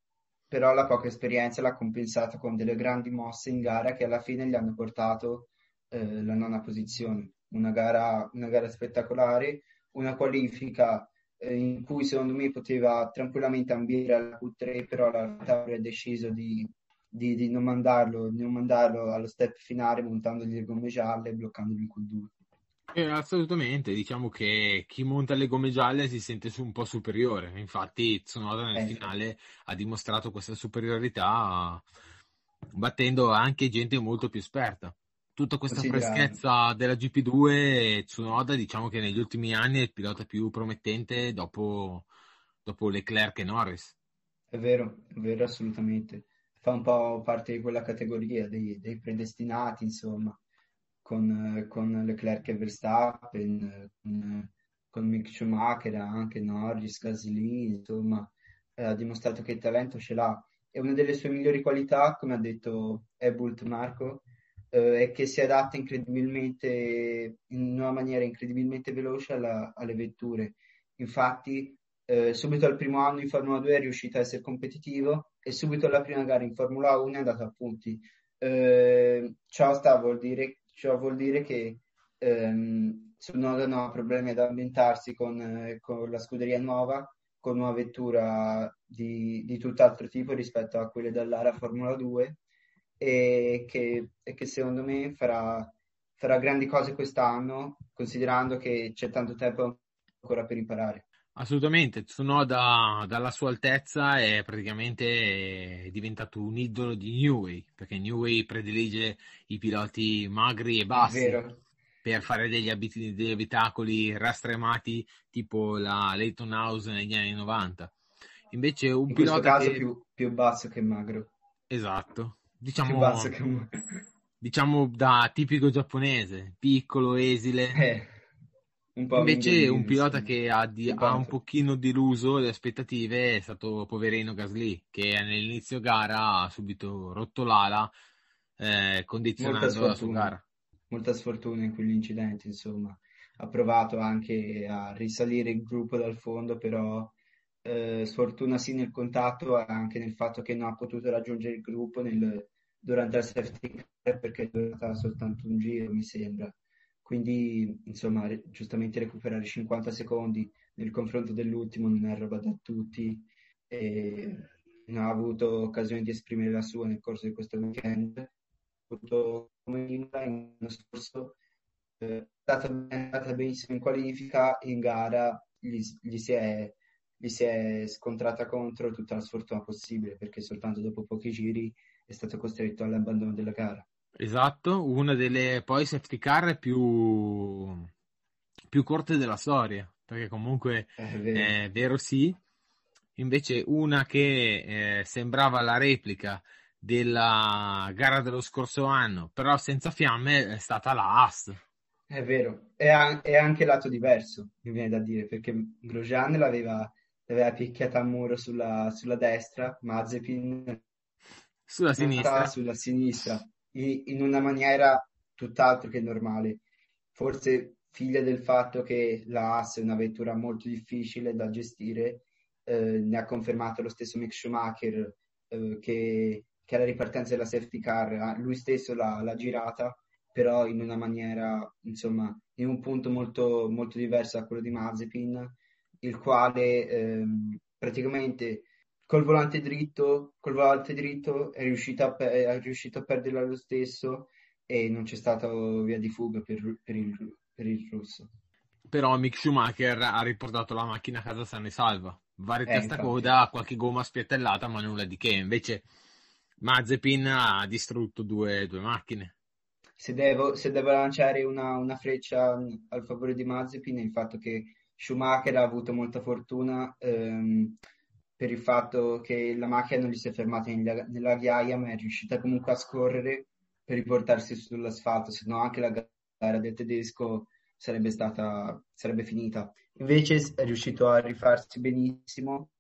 però la poca esperienza l'ha compensata con delle grandi mosse in gara che alla fine gli hanno portato eh, la nona posizione. Una gara, una gara spettacolare, una qualifica eh, in cui secondo me poteva tranquillamente ambire alla Q3, però la Tauri ha deciso di, di, di, non mandarlo, di non mandarlo allo step finale montandogli le gomme gialle e bloccandogli in Q2. Eh, assolutamente, diciamo che chi monta le gomme gialle si sente un po' superiore, infatti Tsunoda nel eh. finale ha dimostrato questa superiorità battendo anche gente molto più esperta. tutta questa freschezza della GP2 Tsunoda diciamo che negli ultimi anni è il pilota più promettente dopo, dopo Leclerc e Norris. È vero, è vero assolutamente. Fa un po' parte di quella categoria dei, dei predestinati, insomma, con, con, Leclerc e Verstappen, con, con Mick Schumacher, anche Norris, Gasly, insomma, ha dimostrato che il talento ce l'ha. E una delle sue migliori qualità, come ha detto Ebult Marco, eh, è che si adatta incredibilmente, in una maniera incredibilmente veloce alla, alle vetture. Infatti, eh, subito al primo anno in Formula 2 è riuscito a essere competitivo e subito alla prima gara in Formula 1 è andato a punti. Eh, ciò, sta, vuol dire, ciò vuol dire che ehm, non ha problemi ad ambientarsi con, eh, con la scuderia nuova, con una vettura di, di tutt'altro tipo rispetto a quelle dell'Ara Formula 2 e che, e che secondo me farà, farà grandi cose quest'anno, considerando che c'è tanto tempo ancora per imparare. Assolutamente, Tsunoda dalla sua altezza è praticamente diventato un idolo di Newey, perché Newey predilige i piloti magri e bassi per fare degli, abit- degli abitacoli rastremati tipo la Leighton House negli anni 90. Invece un In pilota caso che... più, più basso che magro. Esatto, diciamo, che... diciamo da tipico giapponese, piccolo, esile. Eh, un Invece un pilota che ha, di, ha, un pochino deluso le aspettative è stato poverino Gasly, che nell'inizio gara ha subito rotto l'ala, eh, condizionando la sua gara. Molta sfortuna in quegli incidenti, insomma. Ha provato anche a risalire il gruppo dal fondo, però eh, sfortuna sì nel contatto anche nel fatto che non ha potuto raggiungere il gruppo nel, durante la safety car perché è durata soltanto un giro, mi sembra. Quindi, insomma, giustamente recuperare 50 secondi nel confronto dell'ultimo non è roba da tutti e non ha avuto occasione di esprimere la sua nel corso di questo weekend. Ha avuto come l'anno scorso, eh, è andata benissimo in qualifica, in gara gli, gli si è gli si è scontrata contro tutta la sfortuna possibile perché soltanto dopo pochi giri è stato costretto all'abbandono della gara. Esatto, una delle poi safety car più, più corte della storia, perché comunque è vero, è vero sì, invece una che eh, sembrava la replica della gara dello scorso anno, però senza fiamme, è stata la Haas. È vero, è, è anche lato diverso, mi viene da dire, perché Grosjean l'aveva aveva picchiata a muro sulla, sulla destra, Mazepin sulla sinistra. Sulla sinistra, in, una maniera tutt'altro che normale. Forse figlia del fatto che la Haas è una vettura molto difficile da gestire, eh, ne ha confermato lo stesso Mick Schumacher eh, che, che alla ripartenza della safety car lui stesso l'ha, l'ha, girata, però in una maniera, insomma, in un punto molto, molto diverso da quello di Mazepin il quale ehm, praticamente col volante dritto, col volante dritto è riuscito a, pe- è riuscito a perderla lo stesso e non c'è stata via di fuga per, per, il, per il russo. Però Mick Schumacher ha riportato la macchina a casa sana e salva. Varie eh, testa coda, qualche gomma spiattellata, ma nulla di che. Invece Mazepin ha distrutto due, due macchine. Se devo, se devo lanciare una, una, freccia al favore di Mazepin è il fatto che Schumacher ha avuto molta fortuna ehm, per il fatto che la macchina non gli si è fermata nella, ghiaia, ma è riuscita comunque a scorrere per riportarsi sull'asfalto, se no anche la gara del tedesco sarebbe stata sarebbe finita. Invece è riuscito a rifarsi benissimo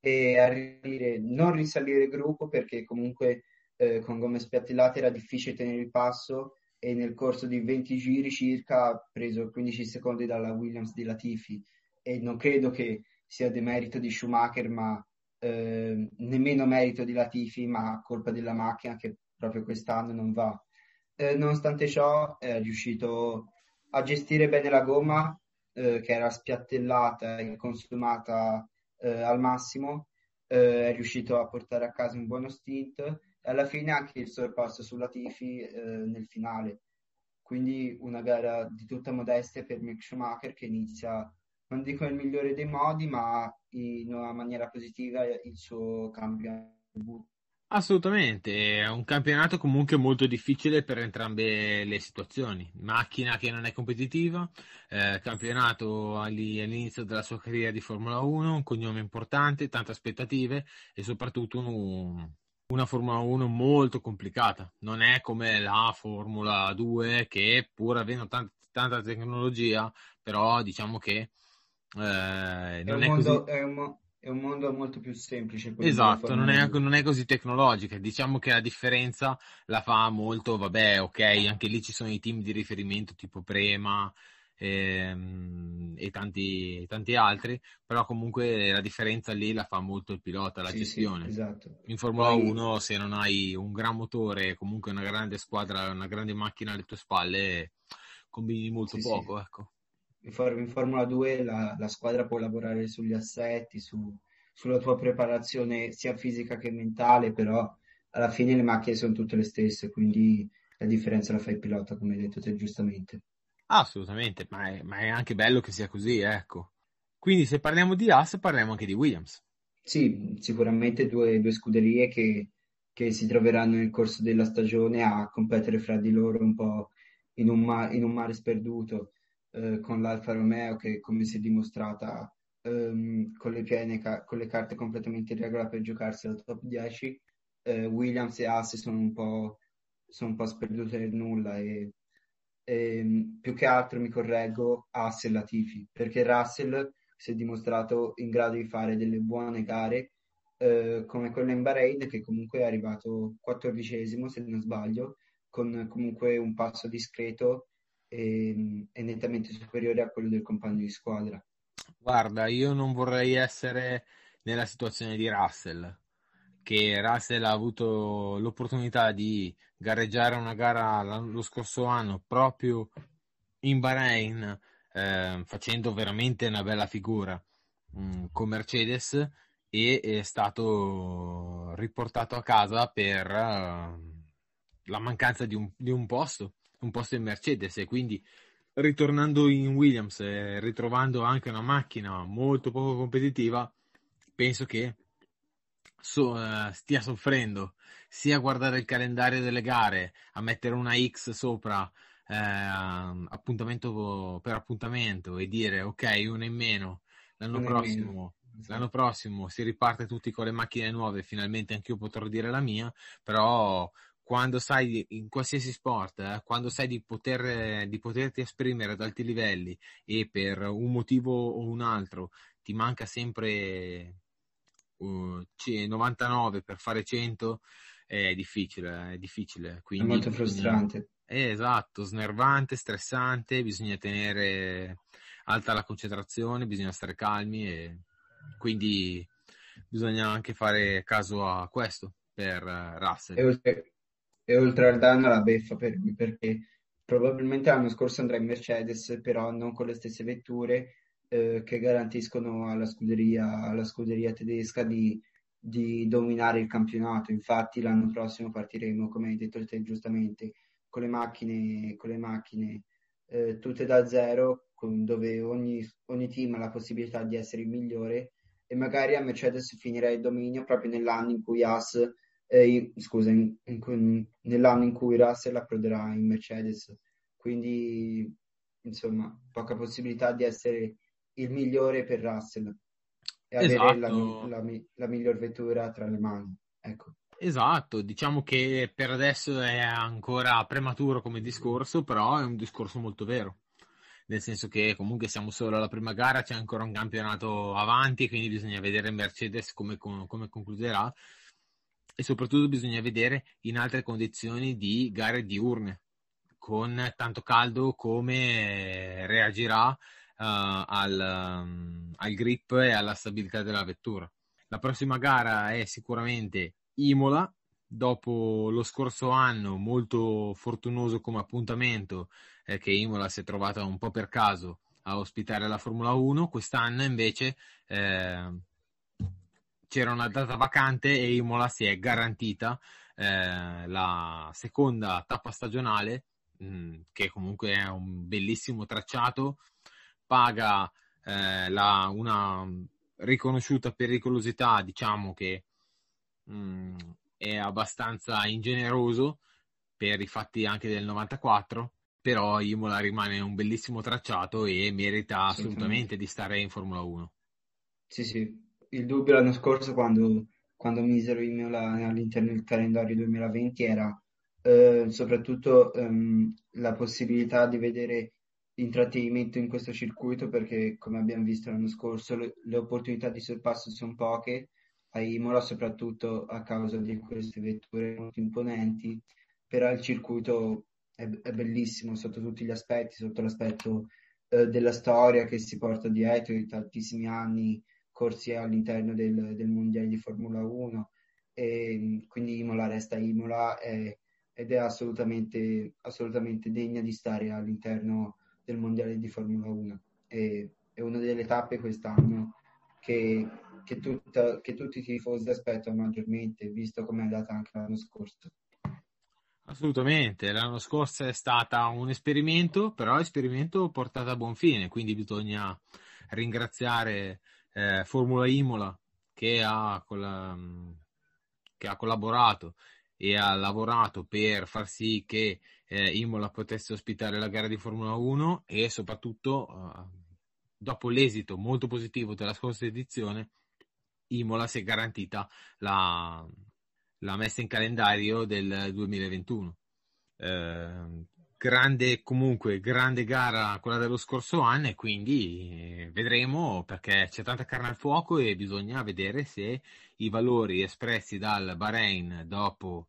e a ridire, non risalire il gruppo perché comunque eh, con gomme spiattellate era difficile tenere il passo e nel corso di 20 giri circa ha preso 15 secondi dalla Williams di Latifi e non credo che sia demerito di Schumacher ma eh, nemmeno merito di Latifi ma colpa della macchina che proprio quest'anno non va. Eh, nonostante ciò è riuscito a gestire bene la gomma eh, che era spiattellata e consumata eh, al massimo, eh, è riuscito a portare a casa un buono stint alla fine anche il sorpasso sulla Tifi eh, nel finale. Quindi una gara di tutta modestia per Mick Schumacher che inizia, non dico nel migliore dei modi, ma in una maniera positiva il suo cambio. Assolutamente, è un campionato comunque molto difficile per entrambe le situazioni. Macchina che non è competitiva, eh, campionato all'inizio della sua carriera di Formula 1, un cognome importante, tante aspettative e soprattutto un, una Formula 1 molto complicata. Non è come la Formula 2 che pur avendo tant- tanta tecnologia, però diciamo che eh, non è, è, mondo, così... È un, è un mondo molto più semplice. Esatto, non è, non è, così tecnologica. Diciamo che la differenza la fa molto, vabbè, ok, anche lì ci sono i team di riferimento tipo Prema ehm, e tanti, tanti altri, però comunque la differenza lì la fa molto il pilota, la sì, gestione. Sì, esatto. In Formula Poi... 1 se non hai un gran motore, comunque una grande squadra, una grande macchina alle tue spalle, combini molto sì, poco, ecco in, Formula 2 la, la, squadra può lavorare sugli assetti, su, sulla tua preparazione sia fisica che mentale, però alla fine le macchine sono tutte le stesse, quindi la differenza la fa il pilota, come hai detto te giustamente. Assolutamente, ma è, ma è anche bello che sia così, ecco. Quindi se parliamo di Haas parliamo anche di Williams. Sì, sicuramente due, due scuderie che, che, si troveranno nel corso della stagione a competere fra di loro un po' in un, ma- in un mare sperduto eh, con l'Alfa Romeo che come si è dimostrata ehm, con, le piene, con le carte completamente in regola per giocarsi al top 10, eh, Williams e Haas sono un po', sono un po' sperdute nel nulla e, e ehm, più che altro mi correggo Haas e Latifi perché Russell si è dimostrato in grado di fare delle buone gare eh, come quella in Bahrain che comunque è arrivato quattordicesimo se non sbaglio con comunque un passo discreto e, è nettamente superiore a quello del compagno di squadra. Guarda, io non vorrei essere nella situazione di Russell, che Russell ha avuto l'opportunità di gareggiare una gara lo scorso anno proprio in Bahrain, eh, facendo veramente una bella figura mh, mm, con Mercedes e è stato riportato a casa per uh, la mancanza di un, di un posto un posto in Mercedes e quindi ritornando in Williams e ritrovando anche una macchina molto poco competitiva, penso che so, uh, stia soffrendo sia a guardare il calendario delle gare, a mettere una X sopra eh, appuntamento per appuntamento e dire ok, una in meno l'anno una prossimo. Meno. Esatto. L'anno prossimo si riparte tutti con le macchine nuove, finalmente anch'io potrò dire la mia, però quando sai in qualsiasi sport, eh, quando sai di, poter, di poterti esprimere ad alti livelli e per un motivo o un altro ti manca sempre uh, 99 per fare 100, è difficile, è difficile. Quindi è molto frustrante. È esatto, snervante, stressante, bisogna tenere alta la concentrazione, bisogna stare calmi e quindi bisogna anche fare caso a questo per Russell. E oltre, e oltre al danno la beffa per lui perché probabilmente l'anno scorso andrà in Mercedes, però non con le stesse vetture eh, che garantiscono alla scuderia, alla scuderia tedesca di, di, dominare il campionato. Infatti l'anno prossimo partiremo, come hai detto te giustamente, con le macchine, con le macchine eh, tutte da zero, con, dove ogni, ogni team ha la possibilità di essere il migliore e magari a Mercedes finirà il dominio proprio nell'anno in cui Haas eh, scusa, in, in, nell'anno in cui Russell approderà in Mercedes. Quindi, insomma, poca possibilità di essere il migliore per Russell e esatto. avere la, esatto. la, la, la miglior vettura tra le mani. Ecco. Esatto, diciamo che per adesso è ancora prematuro come discorso, però è un discorso molto vero. Nel senso che comunque siamo solo alla prima gara, c'è ancora un campionato avanti, quindi bisogna vedere Mercedes come, come concluderà e soprattutto bisogna vedere in altre condizioni di gare diurne, con tanto caldo come reagirà uh, al, um, al grip e alla stabilità della vettura. La prossima gara è sicuramente Imola, dopo lo scorso anno molto fortunoso come appuntamento eh, che Imola si è trovata un po' per caso a ospitare la Formula 1, quest'anno invece eh, c'era una data vacante e Imola si è garantita eh, la seconda tappa stagionale, mh, mm, che comunque è un bellissimo tracciato, paga eh, la, una riconosciuta pericolosità, diciamo che mh, mm, è abbastanza ingeneroso per i fatti anche del 94, però Imola rimane un bellissimo tracciato e merita assolutamente di stare in Formula 1. Sì, sì, il dubbio l'anno scorso quando, quando misero Imola all'interno del calendario 2020 era eh, soprattutto ehm, la possibilità di vedere intrattenimento in questo circuito perché come abbiamo visto l'anno scorso le, le opportunità di sorpasso sono poche. A Imola soprattutto a causa di queste vetture molto imponenti però il circuito è, è bellissimo sotto tutti gli aspetti sotto l'aspetto eh, della storia che si porta dietro di tantissimi anni corsi all'interno del, del mondiale di Formula 1 e quindi Imola resta Imola e, ed è assolutamente, assolutamente degna di stare all'interno del mondiale di Formula 1 e, è una delle tappe quest'anno che, che, tutta, che tutti i tifosi aspettano maggiormente visto come è andata anche l'anno scorso. Assolutamente, l'anno scorso è stata un esperimento, però esperimento portato a buon fine, quindi bisogna ringraziare eh, Formula Imola che ha, che ha, collaborato e ha lavorato per far sì che eh, Imola potesse ospitare la gara di Formula 1 e soprattutto eh, dopo l'esito molto positivo della scorsa edizione Imola si è garantita la, la messa in calendario del 2021. Eh, grande comunque grande gara quella dello scorso anno e quindi eh, vedremo perché c'è tanta carne al fuoco e bisogna vedere se i valori espressi dal Bahrain dopo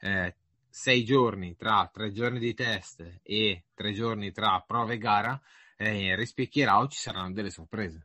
eh, sei giorni tra tre giorni di test e tre giorni tra prova e gara eh, rispecchierà o ci saranno delle sorprese.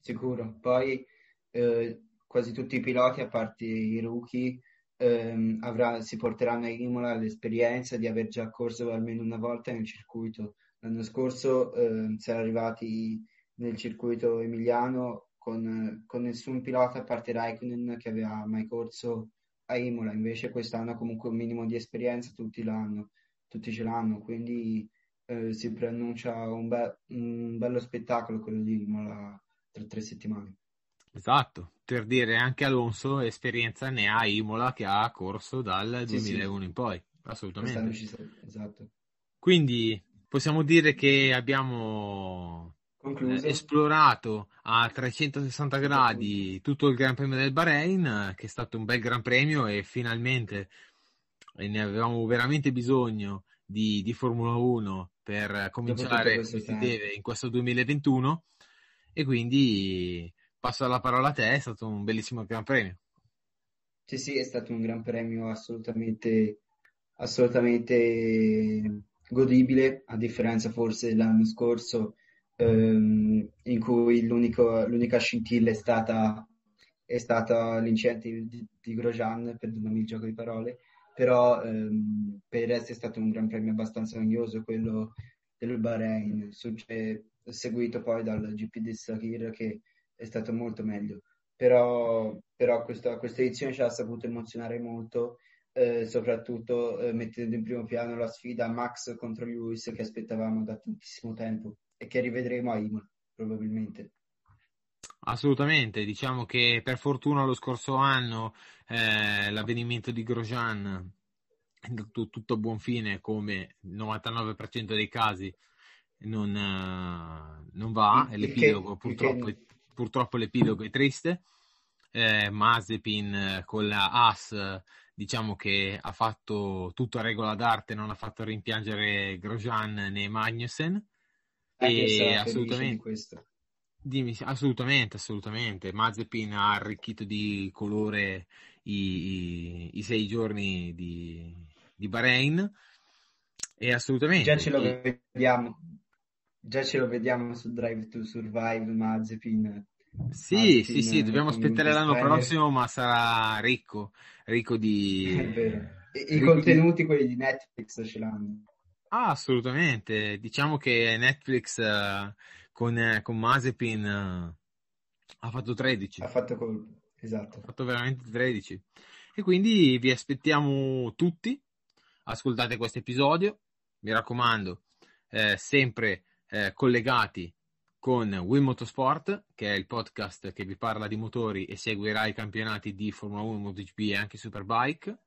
Sicuro. Poi eh, quasi tutti i piloti a parte i rookie ehm, avrà, si porteranno a Imola l'esperienza di aver già corso almeno una volta nel circuito. L'anno scorso eh, si era arrivati nel circuito emiliano con, con nessun pilota a parte Raikkonen che aveva mai corso a Imola, invece quest'anno comunque un minimo di esperienza tutti l'hanno, tutti ce l'hanno, quindi eh, si preannuncia un, be- un bello spettacolo quello di Imola tra tre settimane. Esatto, per dire anche Alonso esperienza ne ha Imola che ha corso dal sì, 2001 sì. in poi, assolutamente. Esatto. Quindi possiamo dire che abbiamo eh, esplorato a 360 gradi tutto il Gran Premio del Bahrain, che è stato un bel Gran Premio e finalmente ne avevamo veramente bisogno di, di Formula 1 per cominciare come si deve in questo 2021 e quindi passo la parola a te, è stato un bellissimo Gran Premio. Sì, sì, è stato un Gran Premio assolutamente, assolutamente godibile, a differenza forse dell'anno scorso, ehm, in cui l'unica scintilla è stata, è stata l'incidente di, di Grosjean, perdonami il gioco di parole, però ehm, per il resto è stato un Gran Premio abbastanza noioso quello del Bahrain, seguito poi dal GP di Sakir che è stato molto meglio. Però, però questa, questa edizione ci ha saputo emozionare molto, eh, soprattutto eh, mettendo in primo piano la sfida Max contro Lewis che aspettavamo da tantissimo tempo e che rivedremo a Imola, probabilmente. Assolutamente, diciamo che per fortuna lo scorso anno eh, l'avvenimento di Grosjean è andato tutto a buon fine come il 99% dei casi non, uh, non va, e l'epilogo purtroppo che purtroppo l'epilogo è triste. Eh, Mazepin eh, con la AS diciamo che ha fatto tutto a regola d'arte, non ha fatto rimpiangere Grosjean né Magnussen. e assolutamente, dimmi, assolutamente, assolutamente. Mazepin ha arricchito di colore i, i, i sei giorni di, di Bahrain. E assolutamente. Già ce lo vediamo Già ce lo vediamo su Drive to Survive, Mazepin. Sì, Mazepin, sì, sì, dobbiamo aspettare l'anno Steiner. prossimo, ma sarà ricco, ricco di... È vero. I, i contenuti, di... quelli di Netflix, ce l'hanno. Ah, assolutamente. Diciamo che Netflix uh, con, uh, con Mazepin uh, ha fatto 13. Ha fatto colpo, esatto. Ha fatto veramente 13. E quindi vi aspettiamo tutti. Ascoltate questo episodio. Mi raccomando, eh, sempre eh, collegati con Wii Motorsport, che è il podcast che vi parla di motori e seguirà i campionati di Formula 1, MotoGP e anche Superbike.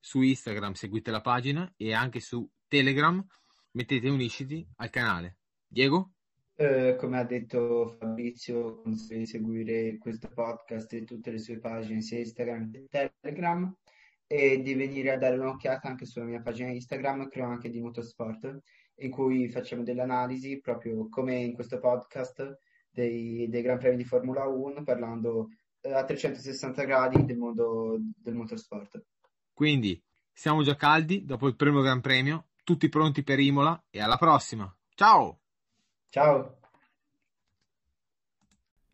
Su Instagram seguite la pagina e anche su Telegram mettete unisciti al canale. Diego? Eh, come ha detto Fabrizio, consiglio di seguire questo podcast e tutte le sue pagine sia Instagram che Telegram e di venire a dare un'occhiata anche sulla mia pagina Instagram, creo anche di Motorsport, in cui facciamo delle analisi proprio come in questo podcast dei, dei Gran Premi di Formula 1, parlando eh, a 360 gradi del mondo del motorsport. Quindi siamo già caldi dopo il primo Gran Premio, tutti pronti per Imola e alla prossima. Ciao! Ciao!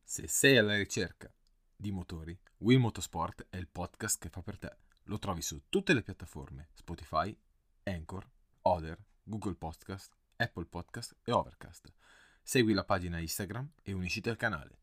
Se sei alla ricerca di motori, Wii Motorsport è il podcast che fa per te. Lo trovi su tutte le piattaforme Spotify, Anchor, Other, Google Podcast, Apple Podcast e Overcast. Segui la pagina Instagram e unisciti al canale.